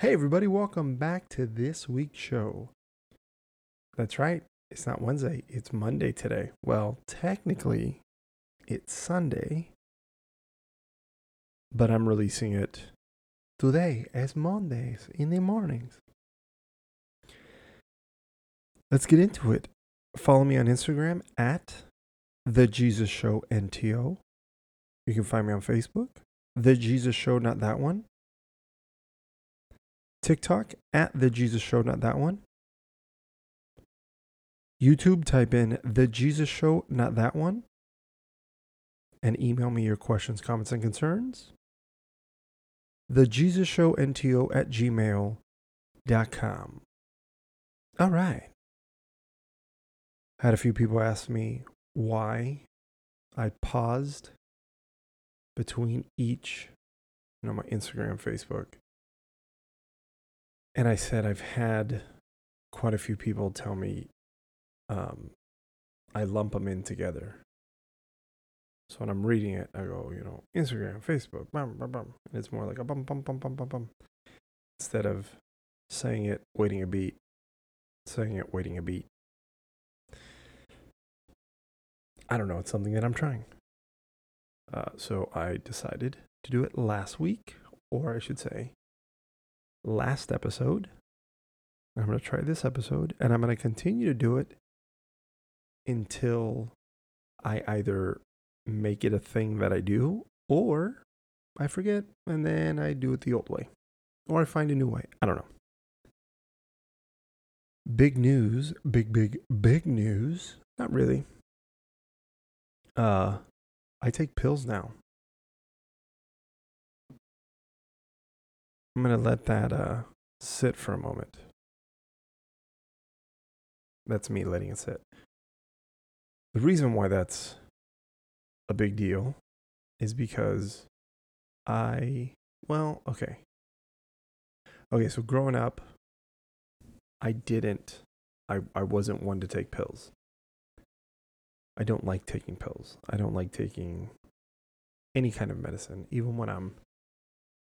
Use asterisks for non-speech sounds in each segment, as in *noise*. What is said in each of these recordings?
Hey, everybody, welcome back to this week's show. That's right, it's not Wednesday, it's Monday today. Well, technically, it's Sunday, but I'm releasing it today as Mondays in the mornings. Let's get into it. Follow me on Instagram at The Jesus Show NTO. You can find me on Facebook, The Jesus Show, not that one. TikTok at The Jesus Show, not that one. YouTube, type in The Jesus Show, not that one. And email me your questions, comments, and concerns. The Jesus Show NTO at gmail.com. All right. Had a few people ask me why I paused between each, you know, my Instagram, Facebook. And I said I've had quite a few people tell me um, I lump them in together. So when I'm reading it, I go, you know, Instagram, Facebook, bum, bum, bum. And it's more like a bum, bum, bum, bum, bum, bum. Instead of saying it, waiting a beat, saying it, waiting a beat. I don't know. It's something that I'm trying. Uh, so I decided to do it last week, or I should say, last episode. I'm going to try this episode, and I'm going to continue to do it until I either make it a thing that I do, or I forget, and then I do it the old way, or I find a new way. I don't know. Big news, big, big, big news. Not really. Uh, I take pills now. I'm gonna let that uh sit for a moment. That's me letting it sit. The reason why that's a big deal is because I well, okay. Okay, so growing up, I didn't I, I wasn't one to take pills. I don't like taking pills. I don't like taking any kind of medicine, even when I'm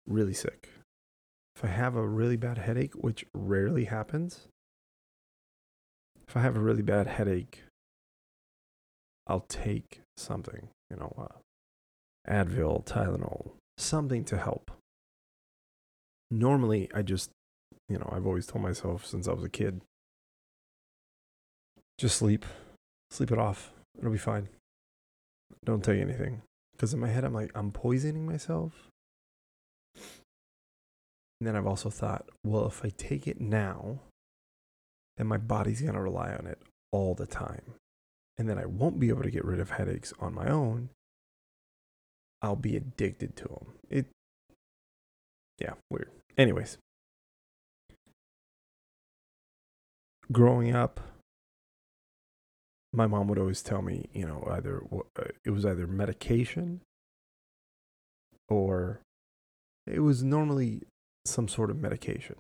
really sick. If I have a really bad headache, which rarely happens, if I have a really bad headache, I'll take something, you know, uh, Advil, Tylenol, something to help. Normally, I just, you know, I've always told myself since I was a kid, just sleep, sleep it off. It'll be fine. Don't take anything. Because in my head, I'm like, I'm poisoning myself. And then I've also thought, well, if I take it now, then my body's going to rely on it all the time. And then I won't be able to get rid of headaches on my own. I'll be addicted to them. It, yeah, weird. Anyways, growing up, my mom would always tell me, you know, either uh, it was either medication or it was normally some sort of medication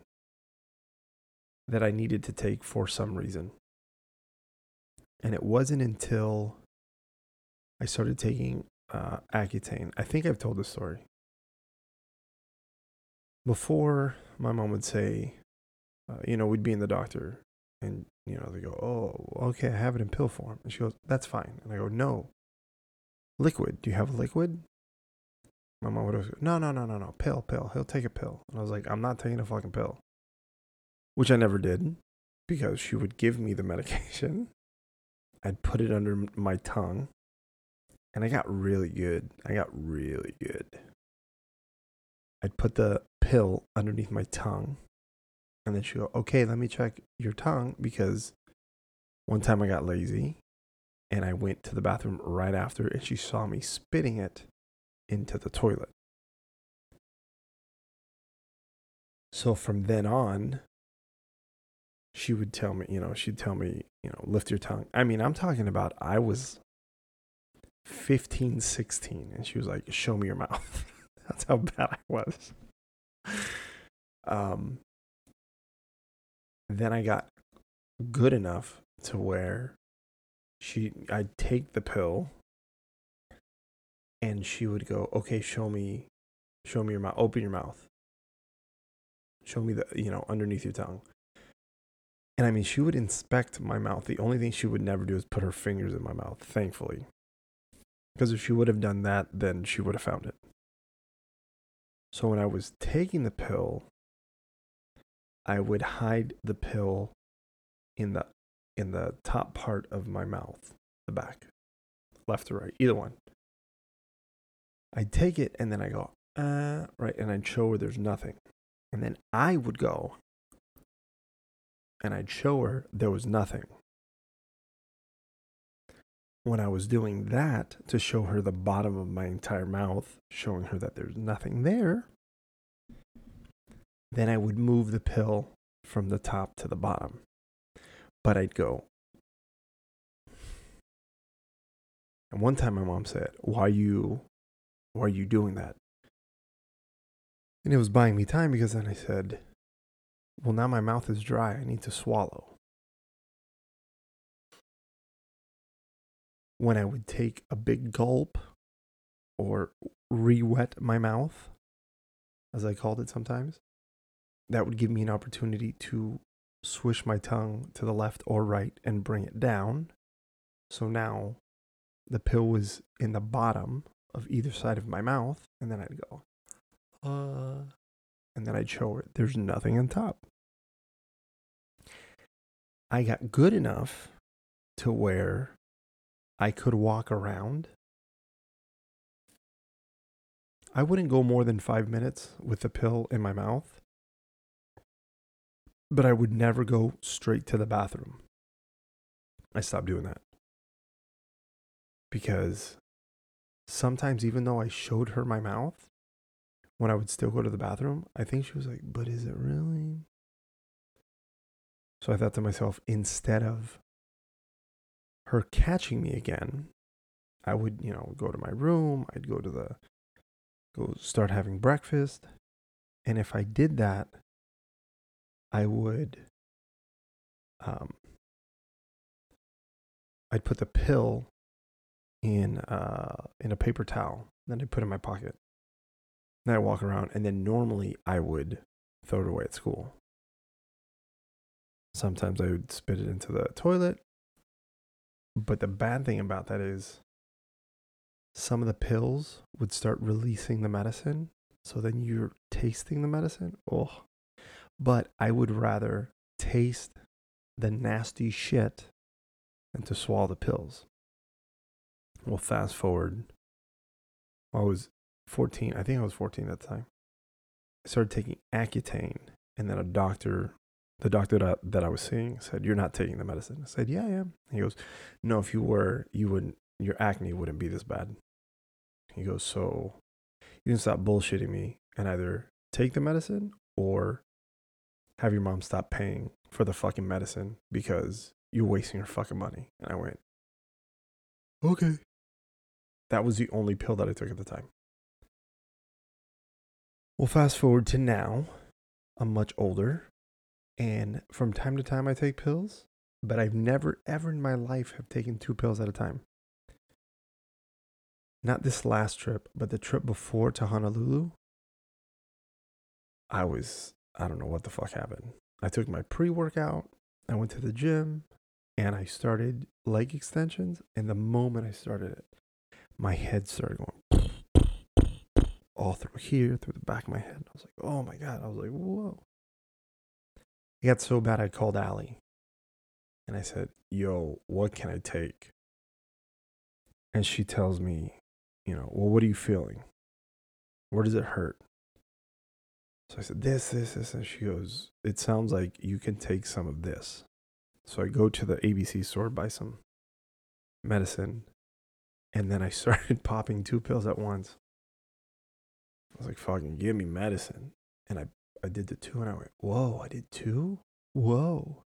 that I needed to take for some reason. And it wasn't until I started taking uh, Accutane. I think I've told this story. Before, my mom would say, uh, you know, we'd be in the doctor and you know, they go, oh, okay, I have it in pill form. And she goes, that's fine. And I go, no. Liquid. Do you have liquid? My mom would always go, no, no, no, no, no. Pill, pill. He'll take a pill. And I was like, I'm not taking a fucking pill. Which I never did because she would give me the *laughs* medication. I'd put it under my tongue. And I got really good. I got really good. I'd put the pill underneath my tongue and then she'd go, okay, let me check your tongue because one time I got lazy and I went to the bathroom right after and she saw me spitting it into the toilet. So from then on, she would tell me, you know, she'd tell me, you know, lift your tongue. I mean, I'm talking about I was 15, 16, and she was like, show me your mouth. *laughs* That's how bad I was. Um, then I got good enough to where she I'd take the pill and she would go, "Okay, show me show me your mouth. Open your mouth." Show me the, you know, underneath your tongue. And I mean, she would inspect my mouth. The only thing she would never do is put her fingers in my mouth, thankfully. Because if she would have done that, then she would have found it. So when I was taking the pill, I would hide the pill in the in the top part of my mouth, the back, left or right, either one. I'd take it and then I go, uh, right, and I'd show her there's nothing. And then I would go and I'd show her there was nothing. When I was doing that to show her the bottom of my entire mouth, showing her that there's nothing there, then I would move the pill from the top to the bottom. But I'd go. And one time my mom said, Why you why are you doing that? And it was buying me time because then I said, Well now my mouth is dry, I need to swallow. When I would take a big gulp or re wet my mouth, as I called it sometimes, that would give me an opportunity to swish my tongue to the left or right and bring it down. So now the pill was in the bottom of either side of my mouth, and then I'd go, uh, and then I'd show her there's nothing on top. I got good enough to where I could walk around. I wouldn't go more than five minutes with the pill in my mouth but I would never go straight to the bathroom. I stopped doing that. Because sometimes, even though I showed her my mouth, when I would still go to the bathroom, I think she was like, But is it really? So I thought to myself, instead of her catching me again, I would, you know, go to my room, I'd go to the, go start having breakfast. And if I did that, I would um I'd put the pill in uh in a paper towel, then I put in my pocket. Then I walk around and then normally I would throw it away at school. Sometimes I would spit it into the toilet. But the bad thing about that is some of the pills would start releasing the medicine. So then you're tasting the medicine. Oh, but I would rather taste the nasty shit than to swallow the pills. Well, fast forward. I was 14. I think I was 14 at the time. I started taking Accutane, and then a doctor, the doctor that, that I was seeing, said, "You're not taking the medicine." I said, "Yeah, I am." He goes, "No, if you were, you wouldn't. Your acne wouldn't be this bad." He goes, "So you can stop bullshitting me and either take the medicine or have your mom stop paying for the fucking medicine because you're wasting your fucking money. And I went, okay. That was the only pill that I took at the time. Well, fast forward to now. I'm much older. And from time to time, I take pills. But I've never, ever in my life have taken two pills at a time. Not this last trip, but the trip before to Honolulu. I was I don't know what the fuck happened. I took my pre workout, I went to the gym, and I started leg extensions. And the moment I started it, my head started going all through here, through the back of my head. I was like, oh my God. I was like, whoa. It got so bad, I called Allie and I said, yo, what can I take? And she tells me, you know, well, what are you feeling? Where does it hurt? So I said, this, this, this. And she goes, it sounds like you can take some of this. So I go to the ABC store, buy some medicine. And then I *laughs* started popping two pills at once. I was like, fucking give me medicine. And I, I did the two and I went, whoa, I did two? Whoa.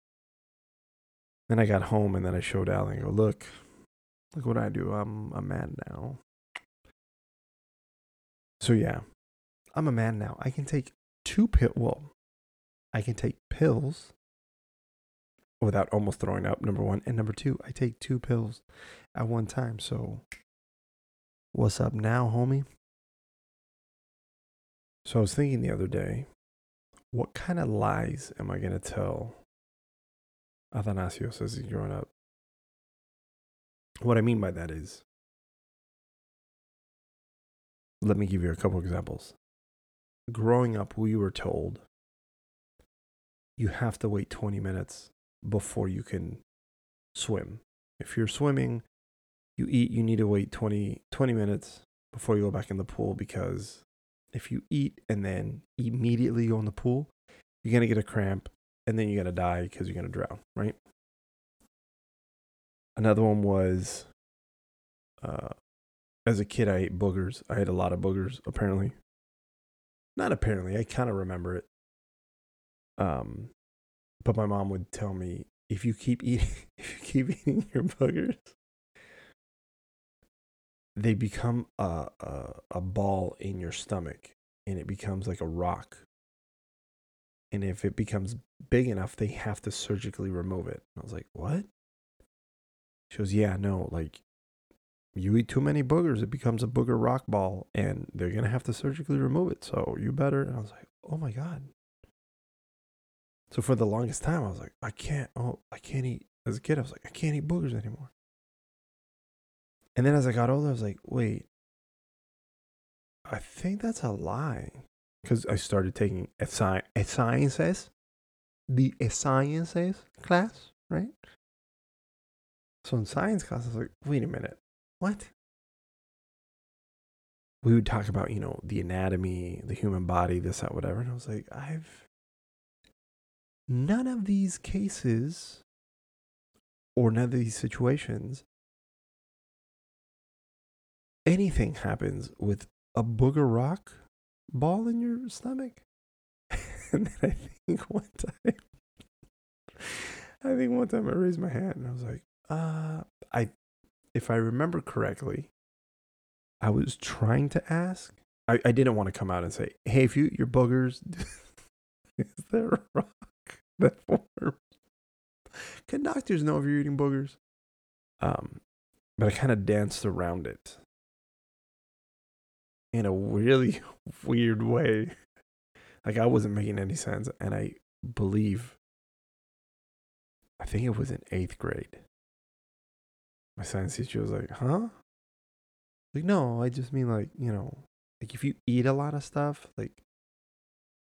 Then I got home and then I showed Allie and go, look, look what I do. I'm a man now. So yeah, I'm a man now. I can take two pill. Well, I can take pills without almost throwing up. Number one, and number two, I take two pills at one time. So, what's up now, homie? So I was thinking the other day, what kind of lies am I going to tell Athanasios as he's growing up? What I mean by that is, let me give you a couple examples. Growing up, we were told you have to wait 20 minutes before you can swim. If you're swimming, you eat, you need to wait 20, 20 minutes before you go back in the pool because if you eat and then immediately go in the pool, you're going to get a cramp and then you're going to die because you're going to drown, right? Another one was uh, as a kid, I ate boogers. I ate a lot of boogers, apparently. Not apparently, I kind of remember it. Um, but my mom would tell me if you keep eating, *laughs* if you keep eating your boogers, they become a, a, a ball in your stomach and it becomes like a rock. And if it becomes big enough, they have to surgically remove it. I was like, what? She goes, yeah, no, like you eat too many boogers, it becomes a booger rock ball and they're to have to surgically remove it. So you better. And I was like, oh my God. So for the longest time, I was like, I can't, oh, I can't eat. As a kid, I was like, I can't eat boogers anymore. And then as I got older, I was like, wait, I think that's a lie. Because I started taking a, sci- a sciences, the a sciences class, right? So in science class, I was like, wait a minute, what? We would talk about, you know, the anatomy, the human body, this, that, whatever. And I was like, I've none of these cases or none of these situations anything happens with a booger rock ball in your stomach. *laughs* and then I think one time, I think one time I raised my hand and I was like, uh, I, if I remember correctly, I was trying to ask. I, I didn't want to come out and say, hey, if you, your boogers, *laughs* is there a rock *laughs* that forms? Can doctors know if you're eating boogers? Um, but I kind of danced around it in a really *laughs* weird way. Like I wasn't making any sense. And I believe, I think it was in eighth grade. My science teacher was like, huh? Like, no, I just mean like, you know, like if you eat a lot of stuff, like,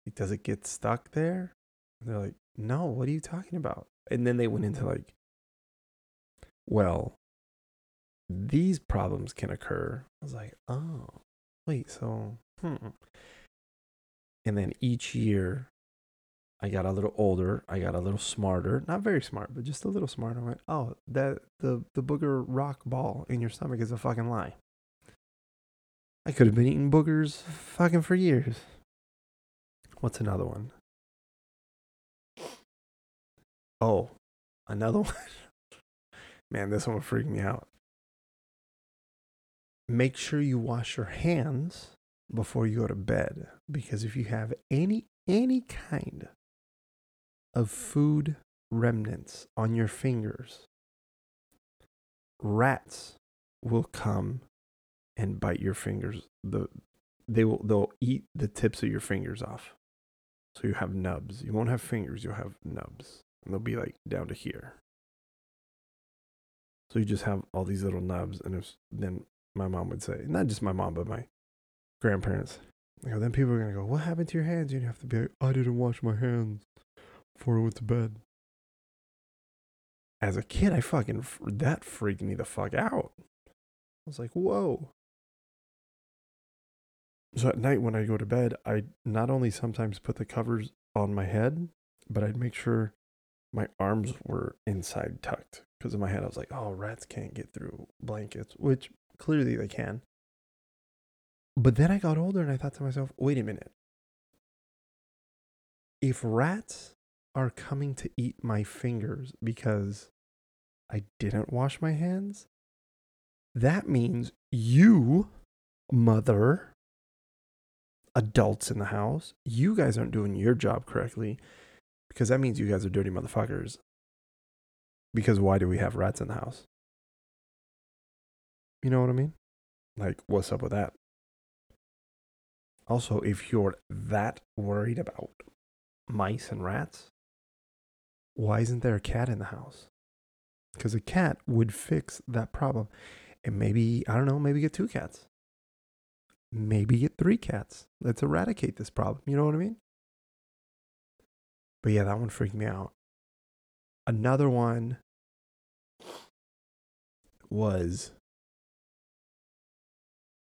like does it get stuck there? And they're like, no, what are you talking about? And then they went into like, well, these problems can occur. I was like, oh, wait, so, hmm. And then each year, I got a little older. I got a little smarter. Not very smart, but just a little smarter. I went, oh, that the the booger rock ball in your stomach is a fucking lie. I could have been eating boogers fucking for years. What's another one? Oh, another *laughs* one. Man, this one would freak me out. Make sure you wash your hands before you go to bed because if you have any any kind of food remnants on your fingers rats will come and bite your fingers. The they will they'll eat the tips of your fingers off. So you have nubs. You won't have fingers you'll have nubs and they'll be like down to here so you just have all these little nubs and if, then my mom would say, not just my mom, but my grandparents. You know, then people are gonna go, "What happened to your hands?" You have to be like, "I didn't wash my hands before I went to bed." As a kid, I fucking that freaked me the fuck out. I was like, "Whoa!" So at night when I go to bed, I not only sometimes put the covers on my head, but I'd make sure my arms were inside tucked because in my head I was like, "Oh, rats can't get through blankets," which Clearly they can. But then I got older and I thought to myself, wait a minute. If rats are coming to eat my fingers because I didn't wash my hands, that means you, mother, adults in the house, you guys aren't doing your job correctly because that means you guys are dirty motherfuckers. Because why do we have rats in the house? You know what I mean? Like, what's up with that? Also, if you're that worried about mice and rats, why isn't there a cat in the house? Because a cat would fix that problem. And maybe, I don't know, maybe get two cats. Maybe get three cats. Let's eradicate this problem. You know what I mean? But yeah, that one freaked me out. Another one was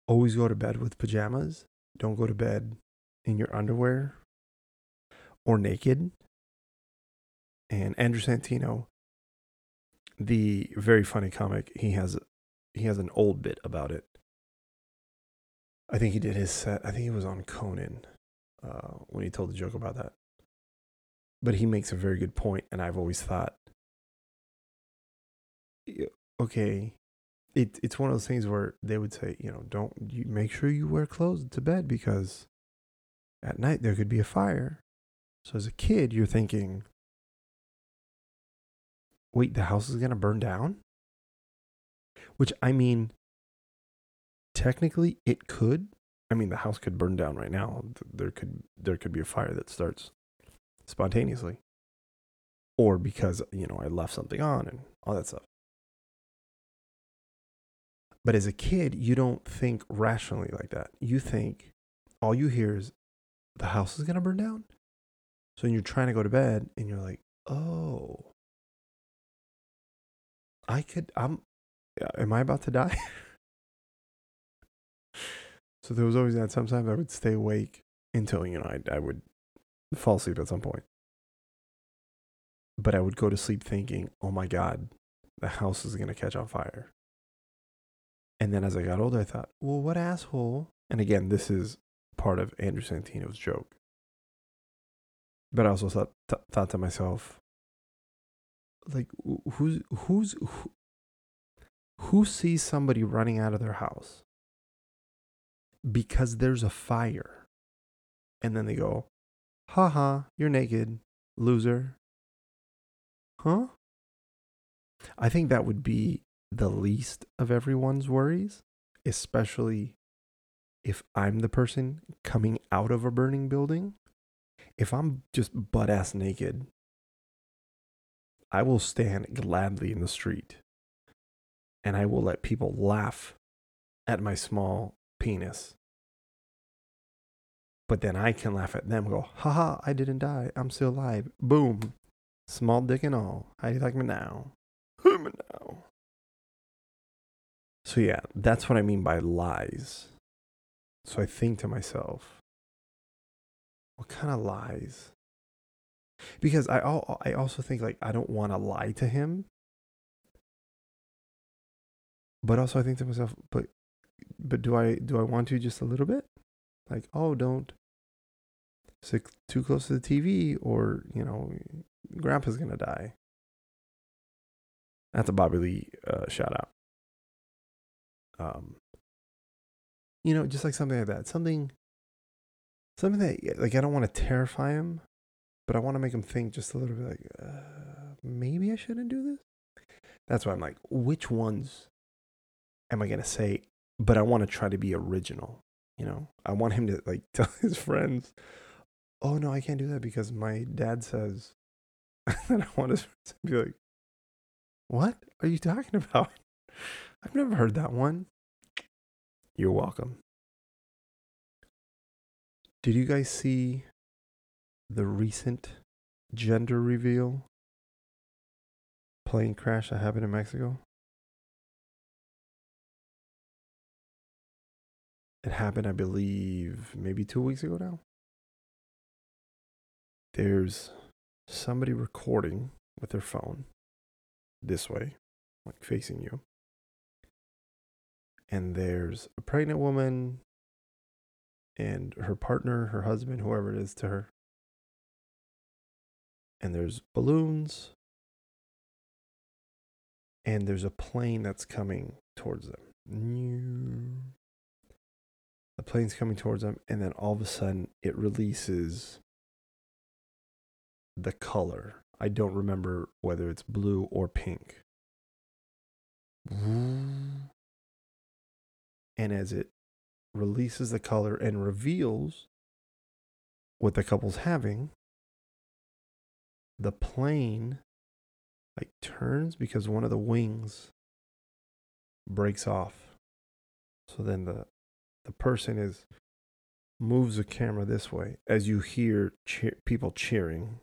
always go to bed with pajamas. Don't go to bed in your underwear or naked. And Andrew Santino, the very funny comic, he has he has an old bit about it. I think he did his set. I think he was on Conan uh, when he told the joke about that. But he makes a very good point, and I've always thought, okay, it it's one of those things where they would say, you know, don't you make sure you wear clothes to bed because at night there could be a fire. So as a kid, you're thinking, wait, the house is gonna burn down? Which I mean, technically it could. I mean, the house could burn down right now. There could there could be a fire that starts spontaneously, or because you know I left something on and all that stuff. But as a kid, you don't think rationally like that. You think all you hear is the house is going to burn down. So you're trying to go to bed and you're like, oh, I could, I'm, am I about to die? *laughs* so there was always that. Sometimes I would stay awake until, you know, I, I would fall asleep at some point. But I would go to sleep thinking, oh my God, the house is going to catch on fire. And then as I got older, I thought, well, what asshole? And again, this is part of Andrew Santino's joke. But I also thought, th- thought to myself, like, who's, who's, who, who sees somebody running out of their house because there's a fire? And then they go, haha, you're naked, loser. Huh? I think that would be the least of everyone's worries, especially if I'm the person coming out of a burning building. If I'm just butt ass naked, I will stand gladly in the street and I will let people laugh at my small penis. But then I can laugh at them go, haha, I didn't die. I'm still alive. Boom. Small dick and all. How do you like me now? Who me now? So, yeah, that's what I mean by lies. So I think to myself, what kind of lies? Because I, I also think like I don't want to lie to him. But also I think to myself, but but do I do I want to just a little bit? Like, oh, don't sit too close to the TV or, you know, grandpa's going to die. That's a Bobby Lee uh, shout out. Um, you know, just like something like that. Something, something that like I don't want to terrify him, but I want to make him think just a little bit. Like uh, maybe I shouldn't do this. That's why I'm like, which ones am I gonna say? But I want to try to be original. You know, I want him to like *laughs* tell his friends, "Oh no, I can't do that because my dad says." *laughs* and I want to be like, "What are you talking *laughs* about? I've never heard that one." You're welcome. Did you guys see the recent gender reveal plane crash that happened in Mexico? It happened, I believe, maybe two weeks ago now. There's somebody recording with their phone this way, like facing you and there's a pregnant woman and her partner, her husband, whoever it is to her. And there's balloons. And there's a plane that's coming towards them. The plane's coming towards them, and then all of a sudden it releases the color. I don't remember whether it's blue or pink and as it releases the color and reveals what the couple's having, the plane like turns because one of the wings breaks off. So then the the person is moves the camera this way as you hear cheer, people cheering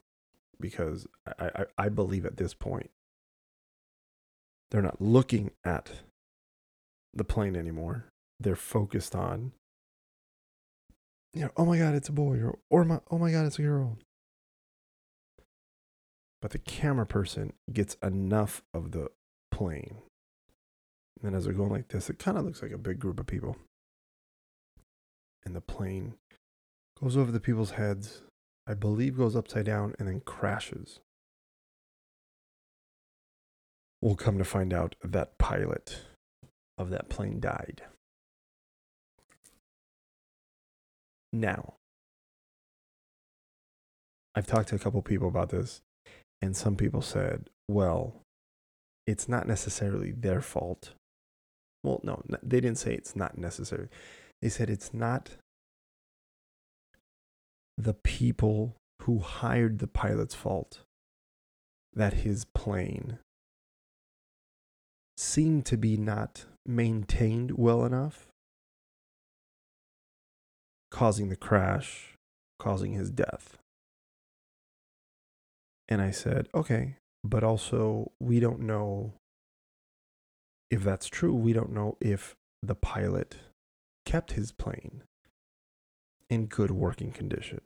because I, I, I believe at this point they're not looking at the plane anymore. They're focused on you know, oh my god, it's a boy or or my oh my god, it's a girl. But the camera person gets enough of the plane. And then as they're going like this, it kind of looks like a big group of people. And the plane goes over the people's heads, I believe goes upside down and then crashes. We'll come to find out that pilot of that plane died. Now, I've talked to a couple people about this, and some people said, well, it's not necessarily their fault. Well, no, they didn't say it's not necessary. They said it's not the people who hired the pilot's fault that his plane seemed to be not maintained well enough, causing the crash, causing his death. And I said, okay, but also we don't know if that's true. We don't know if the pilot kept his plane in good working condition.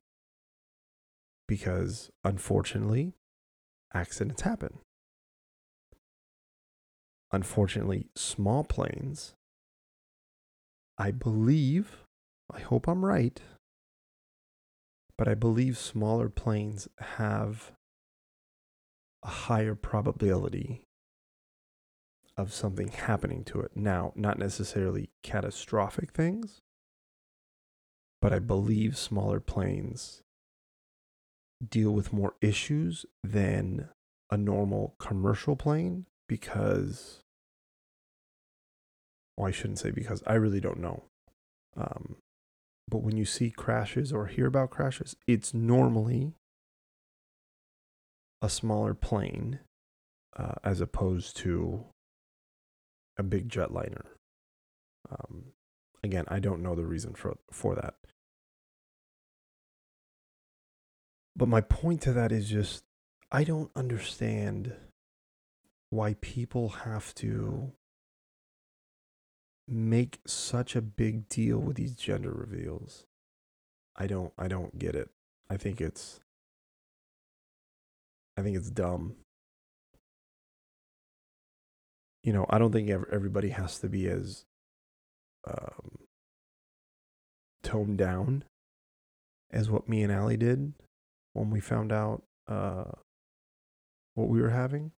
Because unfortunately, accidents happen. Unfortunately, small planes, I believe, I hope I'm right, but I believe smaller planes have a higher probability of something happening to it. Now, not necessarily catastrophic things, but I believe smaller planes deal with more issues than a normal commercial plane because, well, I shouldn't say because, I really don't know. Um, but when you see crashes or hear about crashes, it's normally a smaller plane uh, as opposed to a big jetliner. Um, again, I don't know the reason for for that. But my point to that is just I don't understand why people have to make such a big deal with these gender reveals. I don't I don't get it. I think it's I think it's dumb. You know, I don't think everybody has to be as um, toned down as what me and Allie did when we found out uh, what we were having.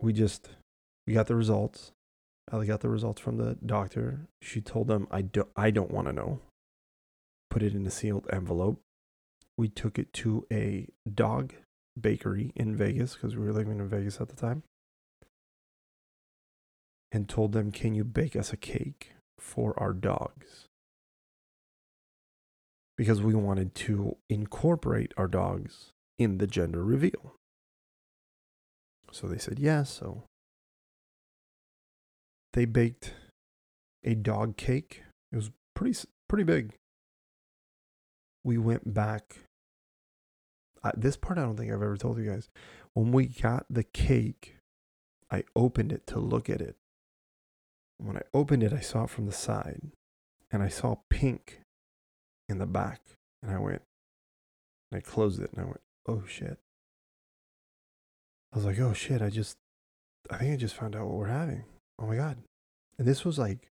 We just we got the results. Allie got the results from the doctor. She told them, "I don't, I don't want to know." Put it in a sealed envelope we took it to a dog bakery in Vegas because we were living in Vegas at the time and told them, Can you bake us a cake for our dogs? Because we wanted to incorporate our dogs in the gender reveal. So they said yes. So they baked a dog cake. It was pretty pretty big we went back. Uh, this part I don't think I've ever told you guys. When we got the cake, I opened it to look at it. When I opened it, I saw it from the side and I saw pink in the back. And I went, and I closed it and I went, oh shit. I was like, oh shit, I just, I think I just found out what we're having. Oh my God. And this was like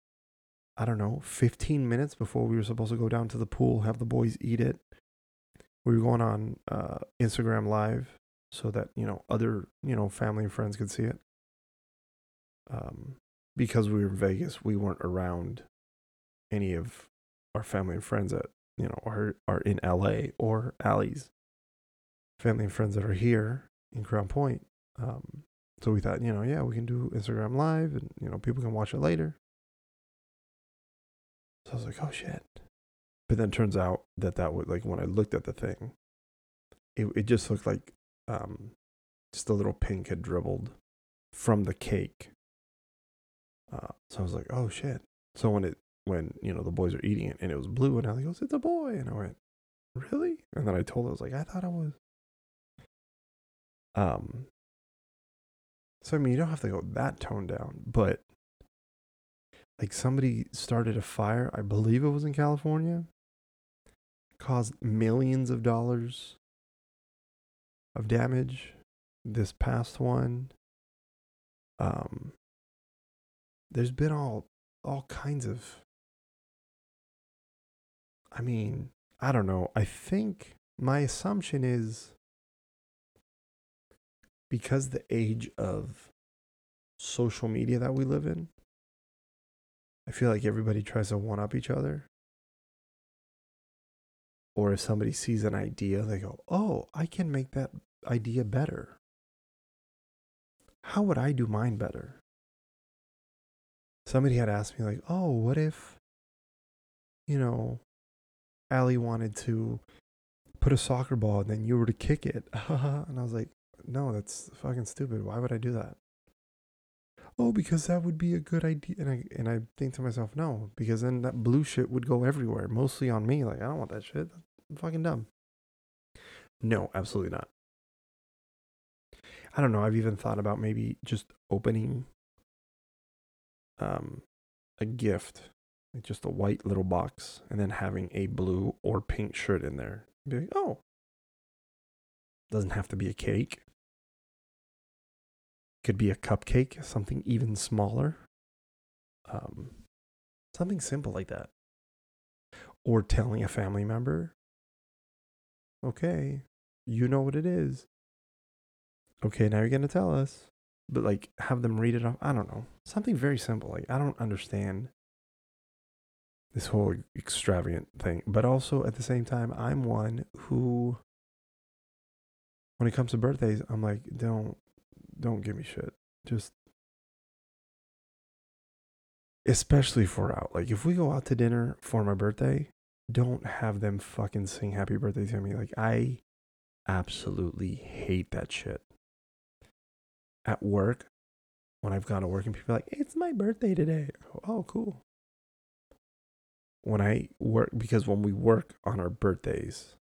I don't know, 15 minutes before we were supposed to go down to the pool, have the boys eat it. We were going on uh, Instagram Live so that, you know, other, you know, family and friends could see it. Um, because we were in Vegas, we weren't around any of our family and friends that, you know, are, are in LA or Allie's family and friends that are here in Crown Point. Um, so we thought, you know, yeah, we can do Instagram Live and, you know, people can watch it later. So I was like, oh shit. But then turns out that that was like when I looked at the thing, it, it just looked like um, just a little pink had dribbled from the cake. Uh, so I was like, oh shit. So when it when you know the boys are eating it and it was blue and Allie goes, it's a boy, and I went, really? And then I told her I was like, I thought it was. Um. So I mean, you don't have to go that toned down, but like somebody started a fire. I believe it was in California. Caused millions of dollars of damage. This past one. Um. There's been all all kinds of I mean, I don't know. I think my assumption is because the age of social media that we live in, I feel like everybody tries to one up each other. Or if somebody sees an idea, they go, Oh, I can make that idea better. How would I do mine better? Somebody had asked me, like, Oh, what if, you know, Allie wanted to put a soccer ball and then you were to kick it. *laughs* and I was like, no, that's fucking stupid. Why would I do that? Oh, because that would be a good idea. And I and I think to myself, no, because then that blue shit would go everywhere, mostly on me. Like I don't want that shit. I'm fucking dumb. No, absolutely not. I don't know. I've even thought about maybe just opening um a gift just a white little box, and then having a blue or pink shirt in there. Be like, oh, doesn't have to be a cake. Could be a cupcake, something even smaller. Um, something simple like that. Or telling a family member, okay, you know what it is. Okay, now you're going to tell us. But like, have them read it off. I don't know. Something very simple. Like, I don't understand this whole extravagant thing. But also at the same time, I'm one who, when it comes to birthdays, I'm like, don't, don't give me shit. Just, especially if we're out. Like if we go out to dinner for my birthday, don't have them fucking sing happy birthday to me. Like I absolutely hate that shit. At work, when I've gone to work and people are like, it's my birthday today. Oh, cool when I work because when we work on our birthdays,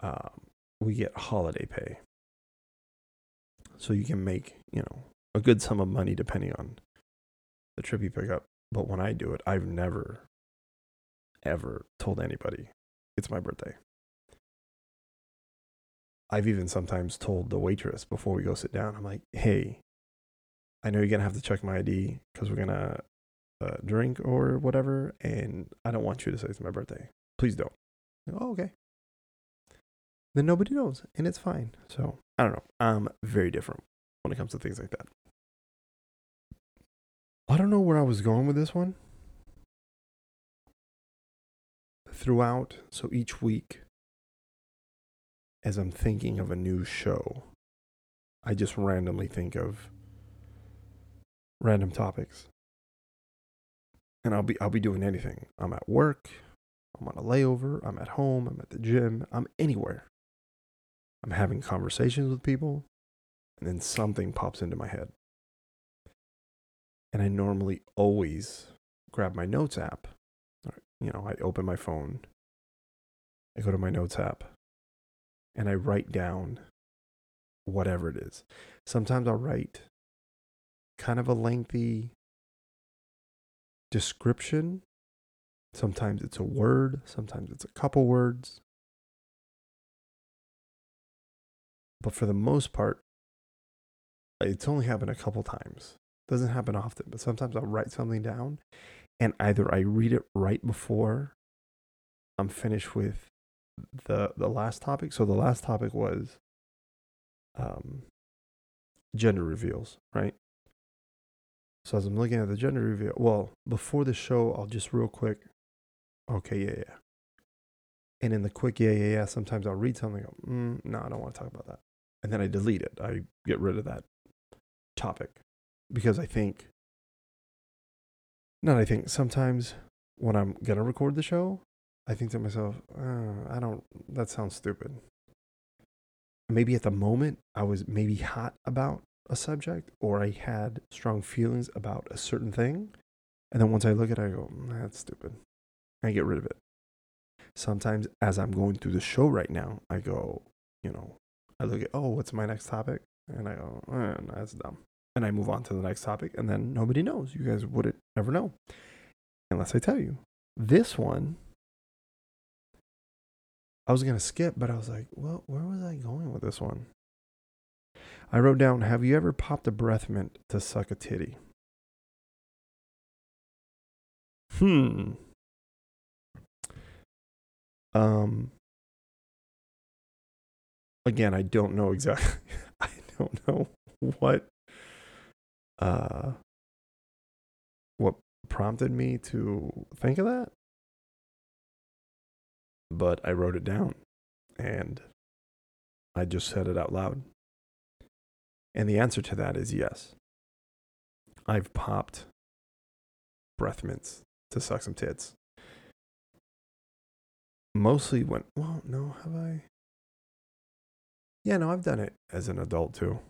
um, we get holiday pay. So you can make, you know, a good sum of money depending on the trip you pick up. But when I do it, I've never, ever told anybody it's my birthday. I've even sometimes told the waitress before we go sit down, I'm like, hey, I know you're going to have to check my ID because we're going to uh, drink or whatever, and I don't want you to say it's my birthday. Please don't. Oh, okay. Then nobody knows, and it's fine. So I don't know. I'm very different when it comes to things like that. I don't know where I was going with this one. Throughout, so each week, as I'm thinking of a new show, I just randomly think of random topics and I'll be I'll be doing anything. I'm at work, I'm on a layover, I'm at home, I'm at the gym, I'm anywhere. I'm having conversations with people, and then something pops into my head. And I normally always grab my notes app. You know, I open my phone, I go to my notes app, and I write down whatever it is. Sometimes I'll write kind of a lengthy description. Sometimes it's a word, sometimes it's a couple words. But for the most part, it's only happened a couple times. Doesn't happen often, but sometimes I'll write something down and either I read it right before I'm finished with the the last topic. So the last topic was um gender reveals, right? So as I'm looking at the gender reveal, well, before the show, I'll just real quick. Okay, yeah, yeah. And in the quick yeah, yeah, yeah, sometimes I'll read something. Go, mm, no, I don't want to talk about that. And then I delete it. I get rid of that topic because I think, not I think, sometimes when I'm going to record the show, I think to myself, uh, I don't, that sounds stupid. Maybe at the moment I was maybe hot about a subject or I had strong feelings about a certain thing. And then once I look at it, I go, that's stupid. I get rid of it. Sometimes as I'm going through the show right now, I go, you know, I look at, oh, what's my next topic? And I go, eh, that's dumb. And I move on to the next topic. And then nobody knows. You guys wouldn't ever know unless I tell you. This one, I was going to skip, but I was like, well, where was I going with this one? I wrote down, have you ever popped a breath mint to suck a titty? Hmm. Um, again, I don't know exactly. *laughs* I don't know what uh what prompted me to think of that. But I wrote it down and I just said it out loud. And the answer to that is yes. I've popped breath mints to suck some tits. Mostly when, well, no, have I? Yeah, no, I've done it as an adult too.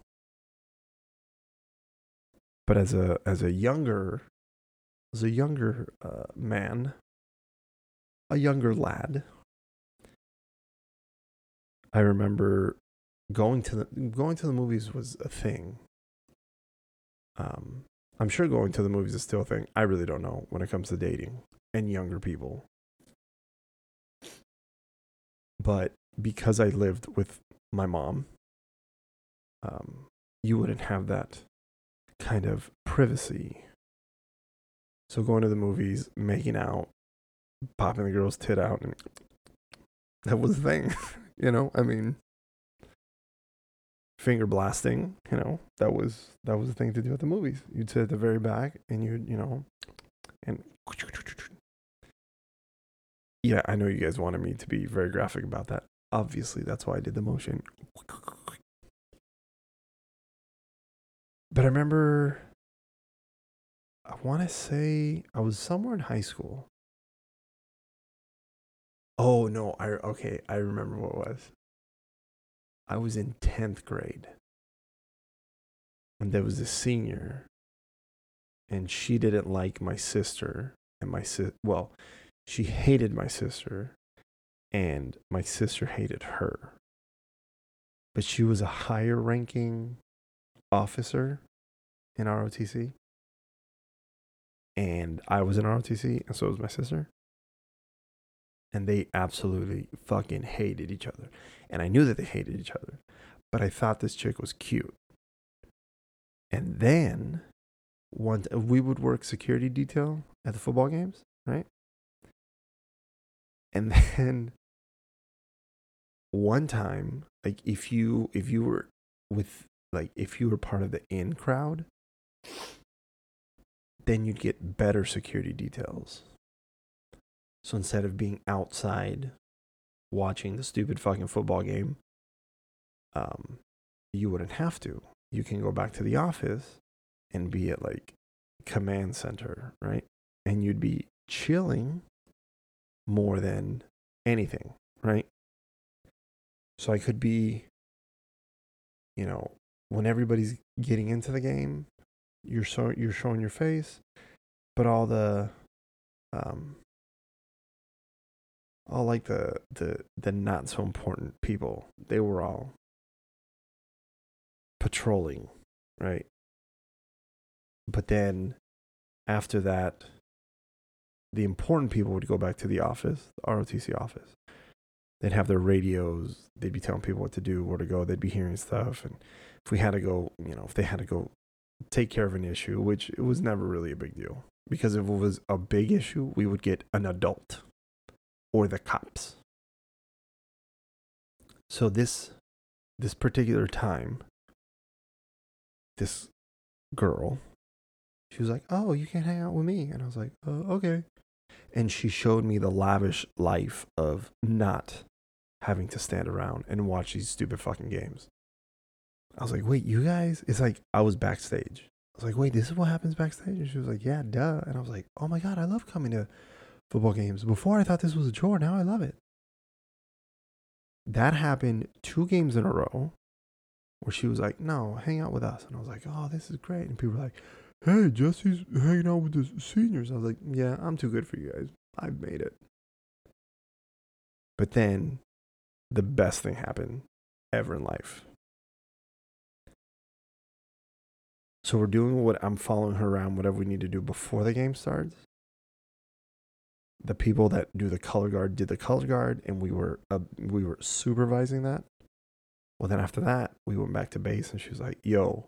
But as a as a younger as a younger uh, man, a younger lad, I remember going to the going to the movies was a thing. Um, I'm sure going to the movies is still a thing. I really don't know when it comes to dating and younger people. But because I lived with my mom, um, you wouldn't have that kind of privacy. So going to the movies, making out, popping the girl's tit out, and that was the thing. *laughs* you know, I mean, finger blasting, you know, that was that was the thing to do at the movies. You'd sit at the very back and you'd, you know, and yeah, I know you guys wanted me to be very graphic about that. Obviously, that's why I did the motion. But I remember, I want to say I was somewhere in high school. Oh no, I okay, I remember what it was. I was in 10th grade. And there was a senior and she didn't like my sister and my sis well, she hated my sister and my sister hated her. But she was a higher ranking officer in ROTC. And I was in ROTC, and so was my sister. And they absolutely fucking hated each other. And I knew that they hated each other. But I thought this chick was cute. And then one we would work security detail at the football games, right? And *laughs* then one time, like if you if you were with like if you were part of the in crowd, then you'd get better security details. So instead of being outside watching the stupid fucking football game, um, you wouldn't have to. You can go back to the office and be at like command center, right? And you'd be chilling more than anything, right? So I could be, you know, when everybody's getting into the game, you're so you're showing your face, but all the um all like the the the not so important people, they were all patrolling, right? But then after that the important people would go back to the office, the ROTC office. They'd have their radios. They'd be telling people what to do, where to go. They'd be hearing stuff. And if we had to go, you know, if they had to go take care of an issue, which it was never really a big deal. Because if it was a big issue, we would get an adult or the cops. So this this particular time, this girl, she was like, "Oh, you can't hang out with me," and I was like, "Oh, okay." And she showed me the lavish life of not having to stand around and watch these stupid fucking games. I was like, wait, you guys? It's like I was backstage. I was like, wait, this is what happens backstage? And she was like, yeah, duh. And I was like, oh my God, I love coming to football games. Before I thought this was a chore. Now I love it. That happened two games in a row where she was like, no, hang out with us. And I was like, oh, this is great. And people were like, hey, Jesse's hanging out with the seniors. I was like, yeah, I'm too good for you guys. I've made it. But then the best thing happened ever in life. So we're doing what I'm following her around, whatever we need to do before the game starts. The people that do the color guard did the color guard, and we were uh, we were supervising that. Well, then after that, we went back to base, and she was like, "Yo,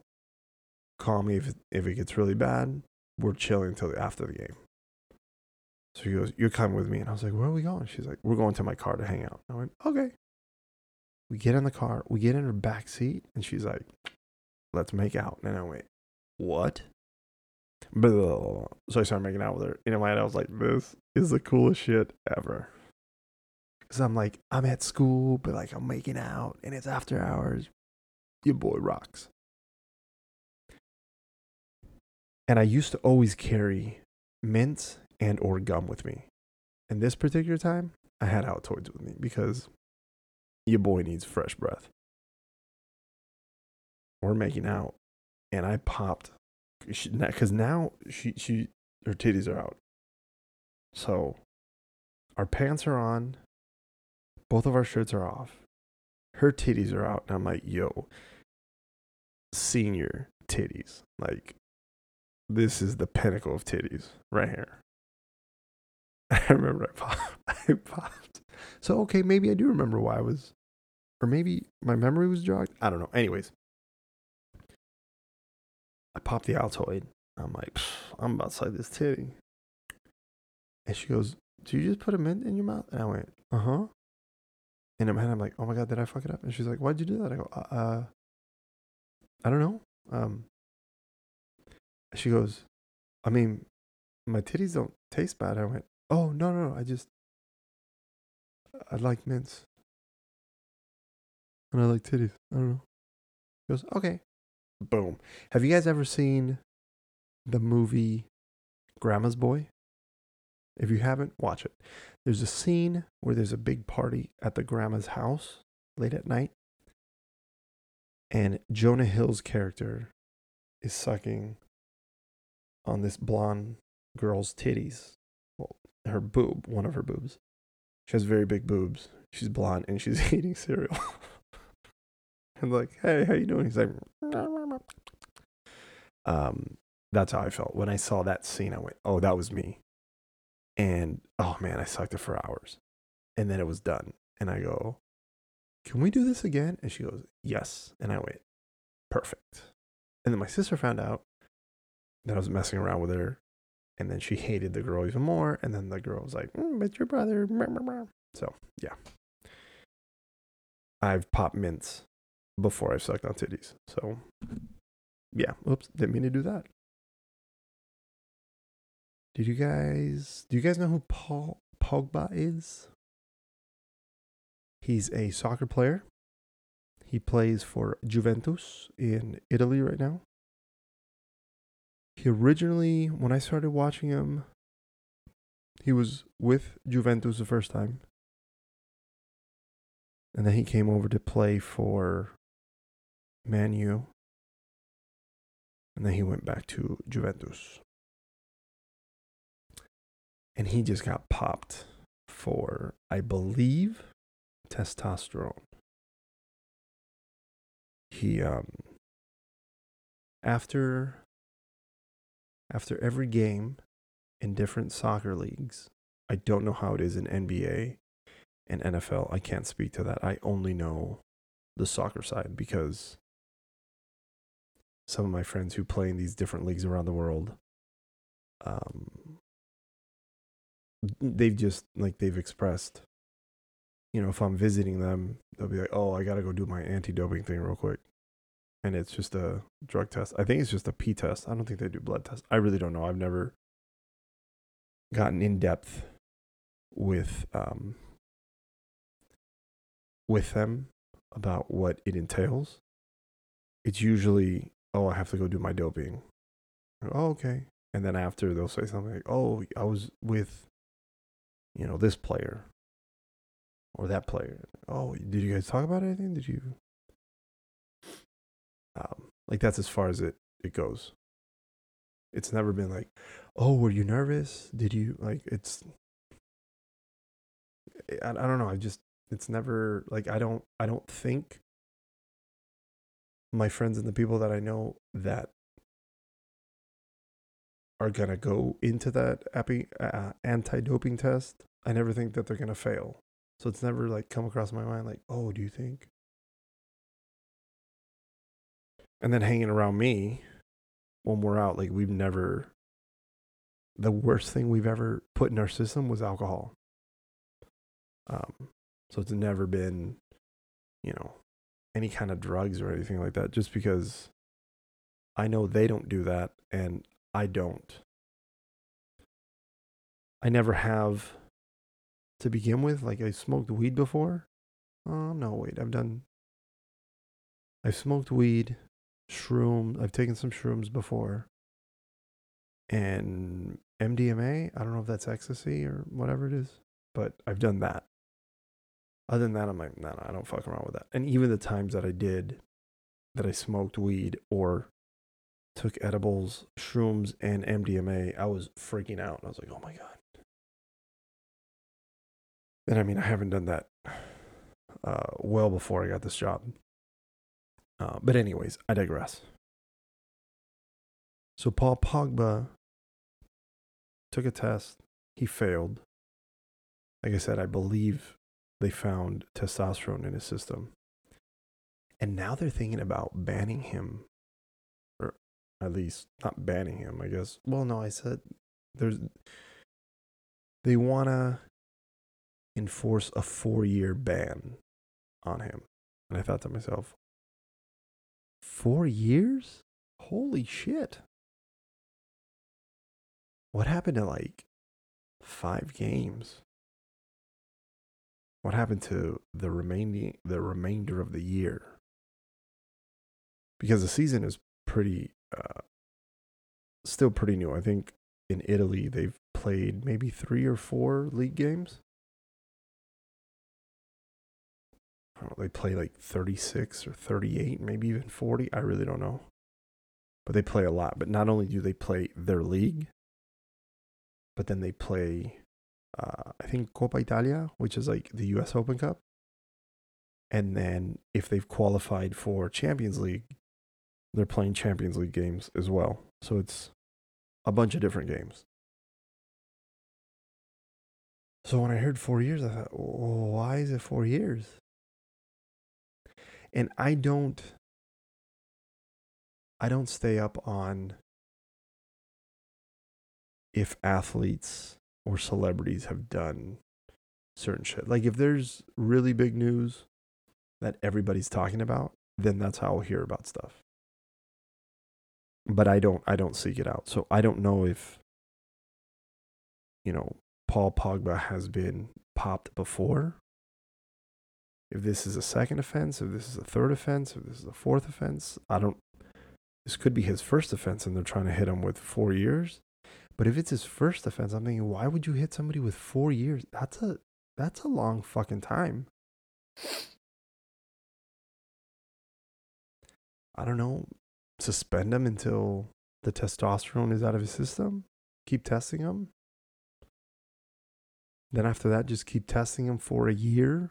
call me if if it gets really bad. We're chilling until after the game." So she goes, "You're coming with me," and I was like, "Where are we going?" She's like, "We're going to my car to hang out." I went, "Okay." We get in the car, we get in her back seat, and she's like, "Let's make out." And I went, "What?" So I started making out with her. In my head, I was like, "This is the coolest shit ever." Cause I'm like, I'm at school, but like I'm making out, and it's after hours. Your boy rocks. And I used to always carry mint and or gum with me. And this particular time, I had Altoids with me because your boy needs fresh breath. We're making out, and I popped because now she she her titties are out. So our pants are on, both of our shirts are off. Her titties are out, and I'm like, yo, senior titties. Like, this is the pinnacle of titties right here. *laughs* I remember I popped. *laughs* I popped. So okay, maybe I do remember why I was, or maybe my memory was jogged. I don't know. Anyways, I popped the Altoid. I'm like, I'm about to suck this titty. And she goes, "Do you just put a mint in your mouth?" And I went, "Uh huh." And in my head, I'm like, "Oh my god, did I fuck it up?" And she's like, "Why'd you do that?" I go, "Uh, uh I don't know." Um. She goes, "I mean, my titties don't taste bad." I went, "Oh no, no, no I just I like mints. And I like titties. I don't know. She goes, okay. Boom. Have you guys ever seen the movie Grandma's Boy? If you haven't, watch it. There's a scene where there's a big party at the grandma's house late at night. And Jonah Hill's character is sucking on this blonde girl's titties. Well, her boob, one of her boobs. She has very big boobs. She's blonde and she's *laughs* eating cereal. *laughs* and like, hey, how you doing? He's like, um, that's how I felt when I saw that scene. I went, oh, that was me. And oh man, I sucked it for hours. And then it was done. And I go, can we do this again? And she goes, yes. And I went, perfect. And then my sister found out that I was messing around with her and then she hated the girl even more. And then the girl was like, mm, "But your brother." So yeah, I've popped mints before I've sucked on titties. So yeah, oops, didn't mean to do that. Did you guys? Do you guys know who Paul Pogba is? He's a soccer player. He plays for Juventus in Italy right now. He originally, when I started watching him, he was with Juventus the first time. And then he came over to play for Man U. And then he went back to Juventus. And he just got popped for, I believe, testosterone. He, um, after after every game in different soccer leagues. I don't know how it is in NBA and NFL. I can't speak to that. I only know the soccer side because some of my friends who play in these different leagues around the world um they've just like they've expressed you know if i'm visiting them they'll be like oh i gotta go do my anti-doping thing real quick and it's just a drug test. I think it's just a P test. I don't think they do blood tests. I really don't know. I've never gotten in depth with um with them about what it entails. It's usually, oh, I have to go do my doping. Oh, okay. And then after they'll say something like, oh, I was with you know, this player or that player. Oh, did you guys talk about anything? Did you? Um, like that's as far as it it goes. It's never been like, oh, were you nervous? Did you like? It's. I, I don't know. I just it's never like I don't I don't think my friends and the people that I know that are gonna go into that epi, uh, anti-doping test. I never think that they're gonna fail. So it's never like come across my mind like, oh, do you think? And then hanging around me when we're out, like we've never. The worst thing we've ever put in our system was alcohol. Um, so it's never been, you know, any kind of drugs or anything like that, just because I know they don't do that and I don't. I never have to begin with. Like I smoked weed before. Oh no, wait, I've done. I've smoked weed, shrooms. I've taken some shrooms before. And MDMA. I don't know if that's ecstasy or whatever it is, but I've done that. Other than that, I'm like, no, nah, I don't fuck around with that. And even the times that I did, that I smoked weed or took edibles, shrooms, and MDMA, I was freaking out. I was like, oh my God. And I mean, I haven't done that uh, well before I got this job. Uh, but, anyways, I digress. So, Paul Pogba took a test. He failed. Like I said, I believe they found testosterone in his system. And now they're thinking about banning him, at least not banning him, I guess. Well, no, I said there's, they want to enforce a four year ban on him. And I thought to myself, four years? Holy shit. What happened to like five games? What happened to the remaining the remainder of the year? Because the season is pretty uh, still pretty new. I think in Italy they've played maybe 3 or 4 league games. They play like 36 or 38, maybe even 40. I really don't know. But they play a lot. But not only do they play their league, but then they play uh, I think Coppa Italia, which is like the US Open Cup. And then if they've qualified for Champions League, they're playing Champions League games as well. So it's a bunch of different games. So when I heard four years, I thought, why is it four years? And I don't, I don't stay up on if athletes or celebrities have done certain shit. Like if there's really big news that everybody's talking about, then that's how I'll hear about stuff. But I don't I don't seek it out. So I don't know if you know, Paul Pogba has been popped before. If this is a second offense, if this is a third offense, if this is a fourth offense, I don't this could be his first offense and they're trying to hit him with 4 years. But if it's his first offense, I'm thinking, why would you hit somebody with four years? That's a that's a long fucking time. I don't know. Suspend him until the testosterone is out of his system. Keep testing him. Then after that, just keep testing him for a year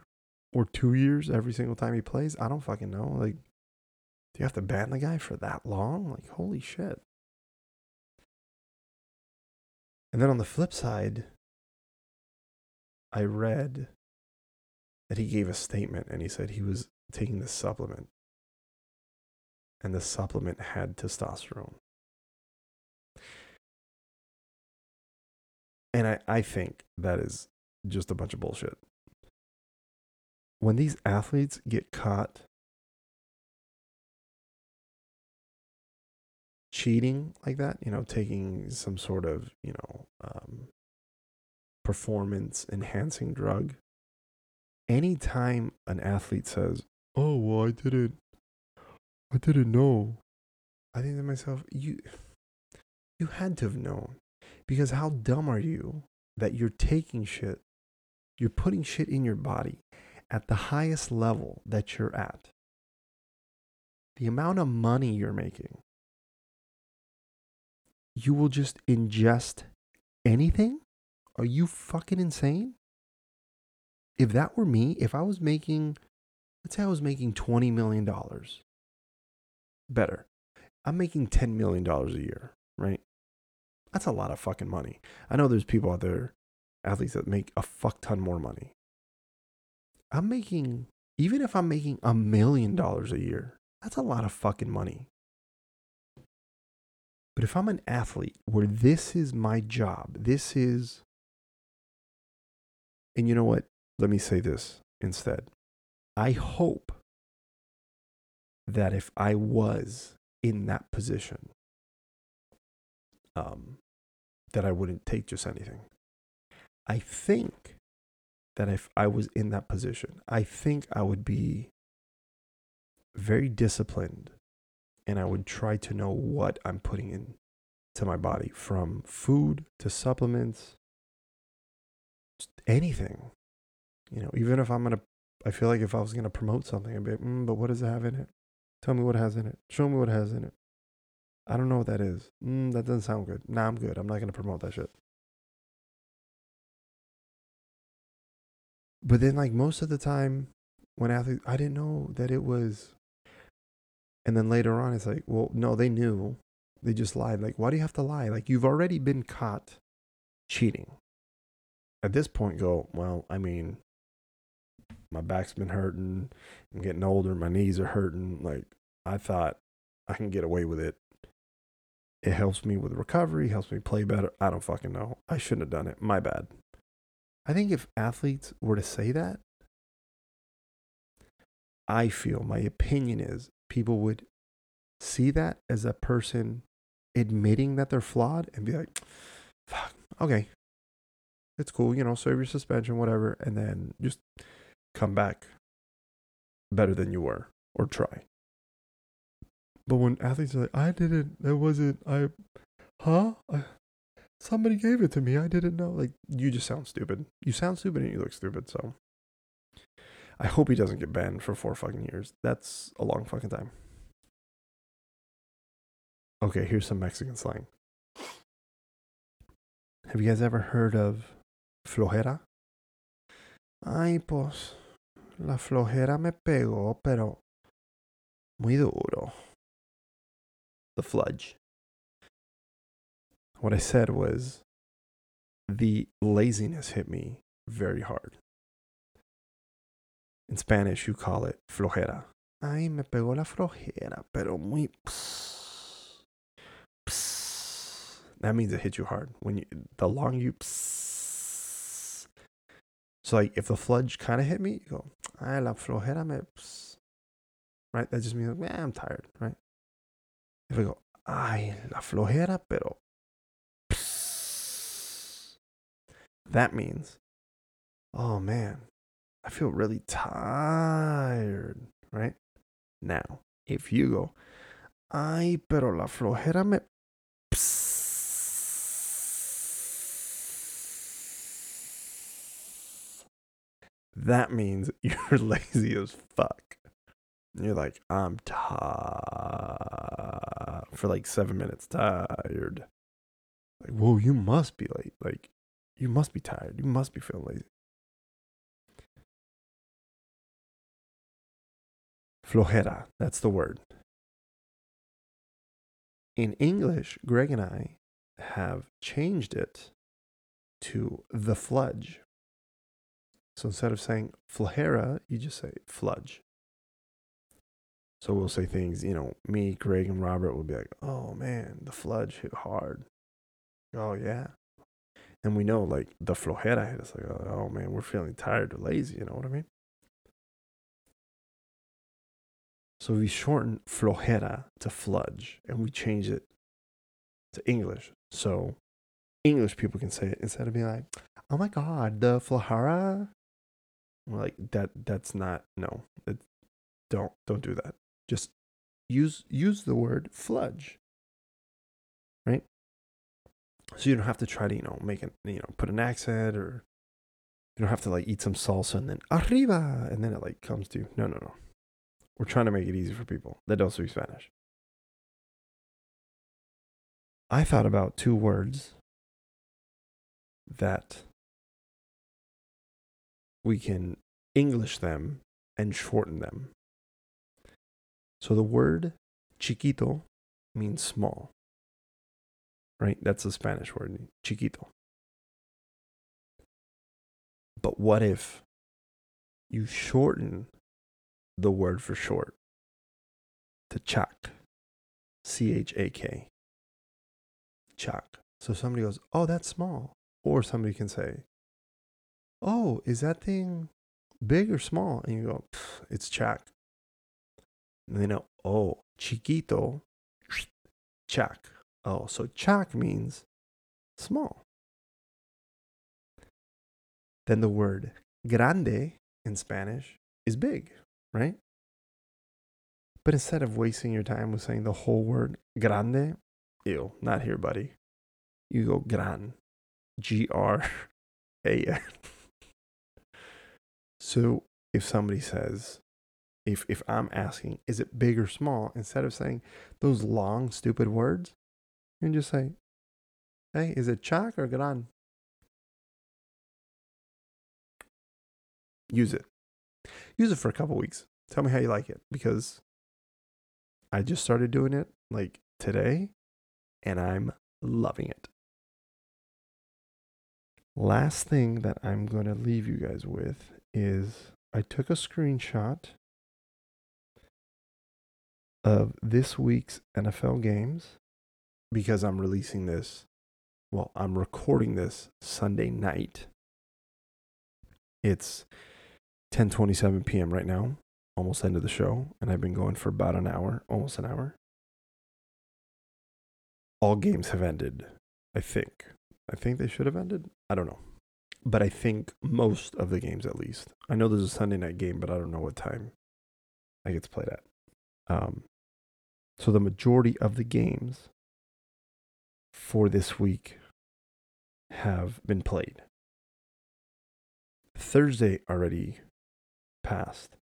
or two years every single time he plays. I don't fucking know. Like, do you have to ban the guy for that long? Like, holy shit. And then on the flip side, I read that he gave a statement and he said he was taking this supplement. And the supplement had testosterone. And I, I think that is just a bunch of bullshit. When these athletes get caught cheating like that, you know, taking some sort of, you know, um, performance enhancing drug. Anytime an athlete says, "Oh, well, I didn't, I didn't know," I think to myself, you, you had to have known, because how dumb are you that you're taking shit You're putting shit in your body at the highest level that you're at. The amount of money you're making, you will just ingest anything? Are you fucking insane? If that were me, if I was making, let's say I was making $20 million, better. I'm making $10 million a year, right? That's a lot of fucking money. I know there's people out there, athletes that make a fuck ton more money. I'm making, even if I'm making a million dollars a year, that's a lot of fucking money. But if I'm an athlete where this is my job, this is, and you know what? Let me say this instead. I hope that if I was in that position, um, that I wouldn't take just anything. I think that if I was in that position, I think I would be very disciplined and I would try to know what I'm putting in to my body from food to supplements, anything. You know, even if I'm to, I feel like if I was to promote something, be like, mm, but what does it have in it? Tell me what it has in it. Show me what it has in it. I don't know what that is. Mm, that doesn't sound good. Nah, I'm good. I'm not going to promote that shit. But then, like, most of the time when athletes, I didn't know that it was. And then later on, it's like, well, no, they knew. They just lied. Like, why do you have to lie? Like, you've already been caught cheating. At this point, go, well, I mean, my back's been hurting. I'm getting older. My knees are hurting. Like, I thought I can get away with it. It helps me with recovery, helps me play better. I don't fucking know. I shouldn't have done it. My bad. I think if athletes were to say that, I feel my opinion is people would see that as a person admitting that they're flawed and be like, fuck, okay, it's cool, you know, serve your suspension, whatever, and then just come back better than you were or try. But when athletes are like, I didn't, that wasn't, I, huh? I, somebody gave it to me. I didn't know. Like, you just sound stupid. You sound stupid and you look stupid. So I hope he doesn't get banned for four fucking years. That's a long fucking time. Okay, here's some Mexican slang. Have you guys ever heard of flojera? Ay, pues, la flojera me pegó, pero muy duro the fludge. What I said was the laziness hit me very hard. In Spanish, you call it flojera. Ay, me pegó la flojera, pero muy. Pss, pss. That means it hit you hard. When you, the long you. Pss. So, like, if the fludge kind of hit me, you go, ay, la flojera me. Pss. Right? That just means, like, I'm tired, right? Y luego, ay, la flojera, pero. That means, oh man, I feel really tired, right? Now, if you go, ay, pero la flojera me. That means *laughs* you're lazy as fuck. You're like, I'm tired for like seven minutes, tired. Like, whoa, you must be late. Like, you must be tired. You must be feeling lazy. Flojera, that's the word. In English, Greg and I have changed it to the fludge. So instead of saying flojera, you just say fludge. So we'll say things, you know, me, Greg, and Robert will be like, oh man, the fludge hit hard. Oh yeah. And we know like the flojera hit us like, oh man, we're feeling tired or lazy, you know what I mean? So we shorten flojera to fludge and we change it to English. So English people can say it instead of being like, oh my God, the flojera. Like, that, that's not, no, it, don't, don't do that. Just use use the word fludge. Right? So you don't have to try to, you know, make it, you know, put an accent or You don't have to like eat some salsa and then arriba and then it like comes to no no no. We're trying to make it easy for people that don't speak Spanish. I thought about two words that we can English them and shorten them. So the word chiquito means small, right? That's a Spanish word, chiquito. But what if you shorten the word for short to chak? C H A K. Chak. So somebody goes, Oh, that's small. Or somebody can say, Oh, is that thing big or small? And you go, It's chak. And they know, Oh, chiquito, chak. Oh, so chak means small. Then the word grande in Spanish is big, right? But instead of wasting your time with saying the whole word grande, ew, not here, buddy. You go gran, G R A N. So if somebody says, if if I'm asking, is it big or small, instead of saying those long stupid words, you can just say, hey, is it chak or gran? Use it. Use it for a couple weeks. Tell me how you like it because I just started doing it like today and I'm loving it. Last thing that I'm going to leave you guys with is I took a screenshot of this week's NFL games because I'm releasing this. Well, I'm recording this Sunday night. It's 10:27 p.m. right now, almost end of the show, and I've been going for about an hour, almost an hour. All games have ended, I think. I think they should have ended. I don't know. But I think most of the games at least. I know there's a Sunday night game, but I don't know what time I get to play that. Um, so the majority of the games for this week have been played. Thursday already passed.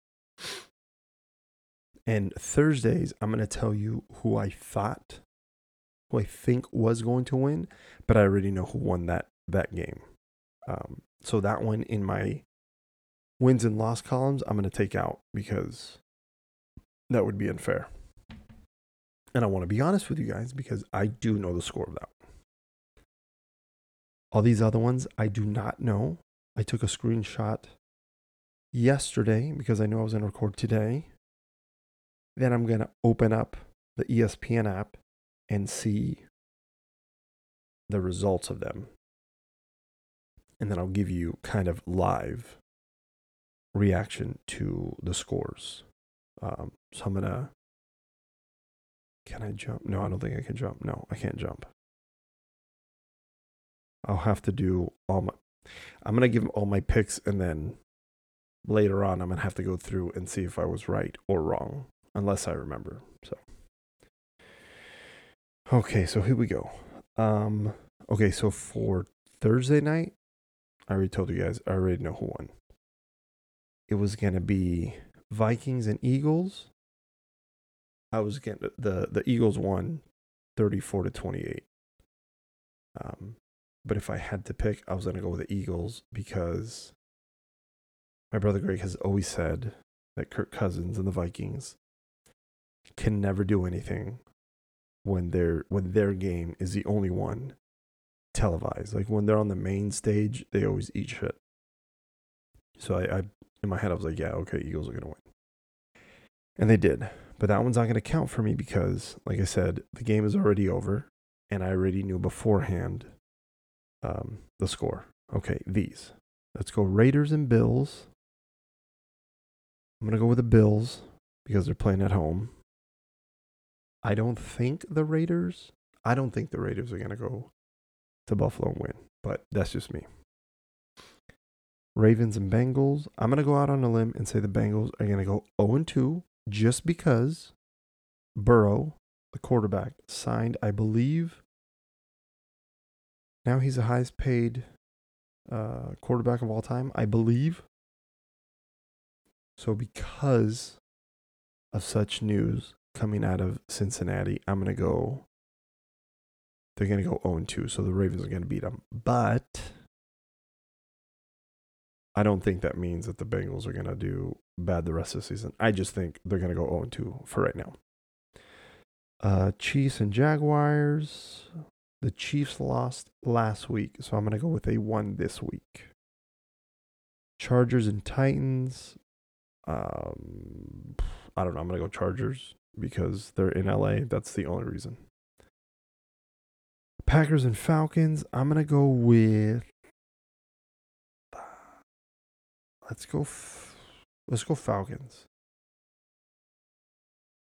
And Thursdays, I'm going to tell you who I thought, who I think was going to win, but I already know who won that that game. Um, so that one in my wins and loss columns, I'm going to take out because that would be unfair. And I want to be honest with you guys because I do know the score of that. All these other ones, I do not know. I took a screenshot yesterday because I knew I was going to record today. Then I'm going to open up the ESPN app and see the results of them. And then I'll give you kind of live reaction to the scores. Um, so I'm to. Can I jump? No, I don't think I can jump. No, I can't jump. I'll have to do all my. I'm to give all my picks and then later on, I'm to have to go through and see if I was right or wrong, unless I remember. So, okay, so here we go. Um, okay, so for Thursday night, I already told you guys, I already know who won. It was going to be Vikings and Eagles. I was getting the the Eagles won 34 to 28. Um, but if I had to pick, I was going to go with the Eagles because my brother Greg has always said that Kirk Cousins and the Vikings can never do anything when their when their game is the only one televised. Like when they're on the main stage, they always eat shit. So I, I in my head I was like, yeah, okay, Eagles are gonna win. And they did. But that one's not gonna count for me because, like I said, the game is already over and I already knew beforehand um, the score. Okay, these. Let's go Raiders and Bills. I'm to go with the Bills because they're playing at home. I don't think the Raiders, I don't think the Raiders are going to go to Buffalo and win, but that's just me. Ravens and Bengals. I'm going to go out on a limb and say the Bengals are going to go 0 2 just because Burrow, the quarterback, signed, I believe, now he's the highest paid uh, quarterback of all time, I believe. So, because of such news coming out of Cincinnati, I'm going to go. They're going to go 0 2. So the Ravens are going to beat them. But I don't think that means that the Bengals are going to do bad the rest of the season. I just think they're going to go 0 2 for right now. Uh, Chiefs and Jaguars. The Chiefs lost last week, so I'm going to go with a 1 this week. Chargers and Titans. Um, I don't know. I'm going to go Chargers because they're in LA. That's the only reason. Packers and Falcons. I'm to go with. Let's go. Let's go Falcons.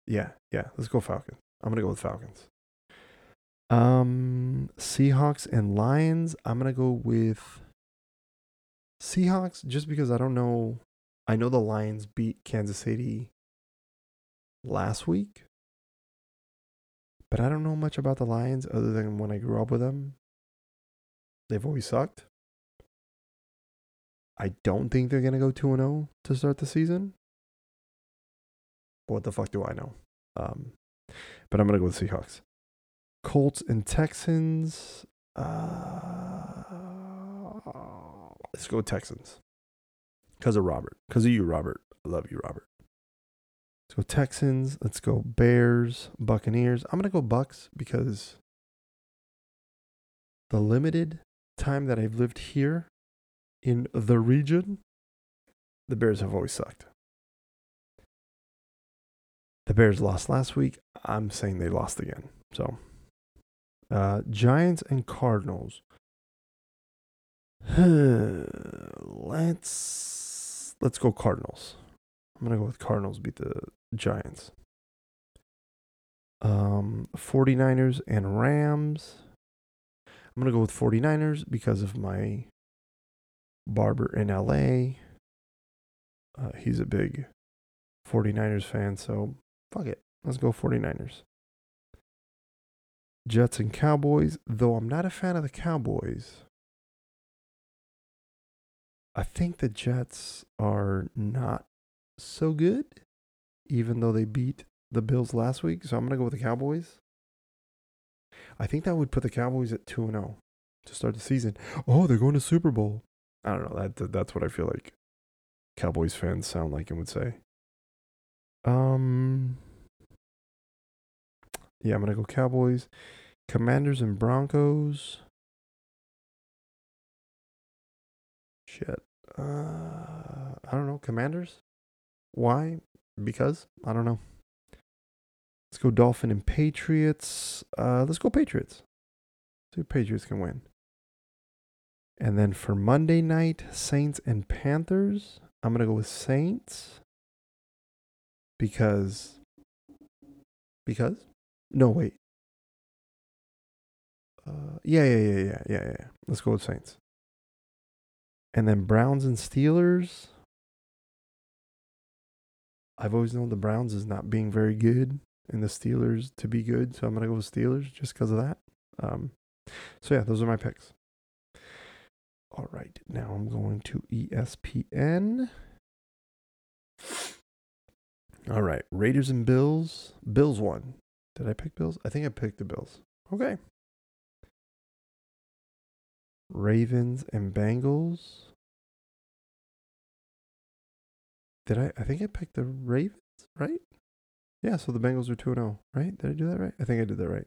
Yeah, yeah. Let's go Falcons. I'm to go with Falcons. Um, Seahawks and Lions. I'm to go with Seahawks just because I don't know I know the Lions beat Kansas City last week, but I don't know much about the Lions other than when I grew up with them. They've always sucked. I don't think they're going to go 2 0 to start the season. What the fuck do I know? Um, but I'm going to go with Seahawks. Colts and Texans. Uh, let's go Texans. Because of Robert. Because of you, Robert. I love you, Robert. Let's go Texans. Let's go Bears, Buccaneers. I'm going to go Bucks because the limited time that I've lived here in the region, the Bears have always sucked. The Bears lost last week. I'm saying they lost again. So, uh, Giants and Cardinals. *sighs* Let's let's go Cardinals. I'm gonna go with Cardinals beat the Giants. Um 49ers and Rams. I'm gonna go with 49ers because of my barber in LA. Uh, he's a big 49ers fan, so fuck it. Let's go 49ers. Jets and Cowboys, though I'm not a fan of the Cowboys. I think the Jets are not so good, even though they beat the Bills last week. So I'm going to go with the Cowboys. I think that would put the Cowboys at 2 0 to start the season. Oh, they're going to Super Bowl. I don't know. That That's what I feel like Cowboys fans sound like and would say. Um, yeah, I'm going to go Cowboys. Commanders and Broncos. Shit. Uh, I don't know. Commanders? Why? Because? I don't know. Let's go Dolphin and Patriots. Uh, let's go Patriots. See if Patriots can win. And then for Monday night, Saints and Panthers. I'm gonna go with Saints because because no wait. Uh, yeah, yeah, yeah, yeah, yeah, yeah. Let's go with Saints. And then Browns and Steelers. I've always known the Browns is not being very good and the Steelers to be good. So I'm going to go with Steelers just because of that. Um, so yeah, those are my picks. All right. Now I'm going to ESPN. All right. Raiders and Bills. Bills won. Did I pick Bills? I think I picked the Bills. Okay. Ravens and Bengals. Did I? I think I picked the Ravens, right? Yeah, so the Bengals are 2 0, right? Did I do that right? I think I did that right.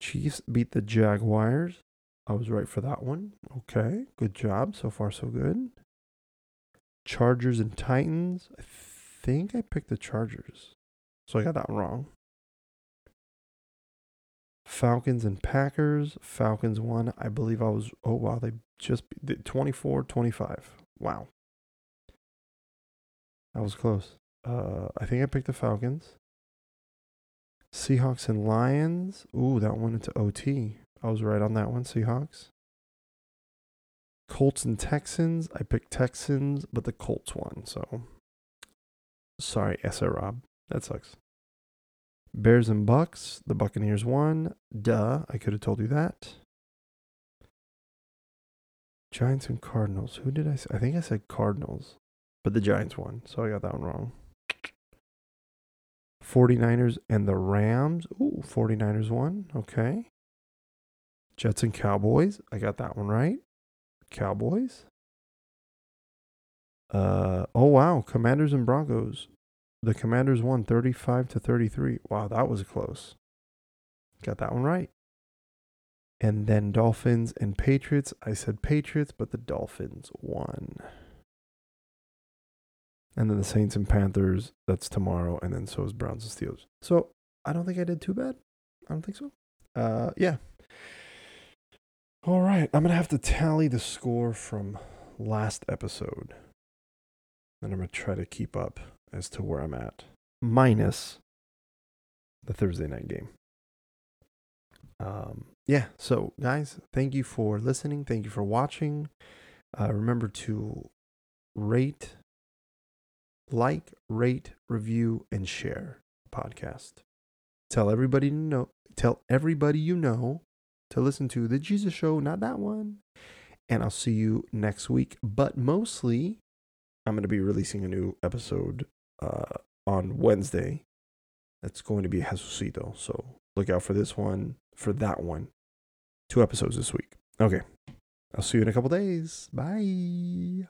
Chiefs beat the Jaguars. I was right for that one. Okay, good job. So far, so good. Chargers and Titans. I think I picked the Chargers. So I got that wrong. Falcons and Packers. Falcons won. I believe I was, oh wow, they just did 24 25. Wow. That was close. Uh, I think I picked the Falcons. Seahawks and Lions. Ooh, that went into OT. I was right on that one. Seahawks. Colts and Texans. I picked Texans, but the Colts won. So sorry, SR Rob. That sucks. Bears and Bucks. The Buccaneers won. Duh. I could have told you that. Giants and Cardinals. Who did I say? I think I said Cardinals, but the Giants won, so I got that one wrong. 49ers and the Rams. Ooh, 49ers won. Okay. Jets and Cowboys. I got that one right. Cowboys. Uh oh wow, Commanders and Broncos. The Commanders won 35 to 33. Wow, that was close. Got that one right. And then Dolphins and Patriots. I said Patriots, but the Dolphins won. And then the Saints and Panthers, that's tomorrow. And then so is Browns and Steelers. So I don't think I did too bad. I don't think so. Uh, yeah. All right. I'm going to have to tally the score from last episode. And I'm going to try to keep up as to where I'm at, minus the Thursday night game. Um, yeah, so guys, thank you for listening. Thank you for watching. Uh, remember to rate, like, rate, review, and share the podcast. Tell everybody to know. Tell everybody you know to listen to the Jesus Show, not that one. And I'll see you next week. But mostly, I'm going to be releasing a new episode uh, on Wednesday. That's going to be Jesucito. So look out for this one, for that one. Two episodes this week. Okay. I'll see you in a couple days. Bye.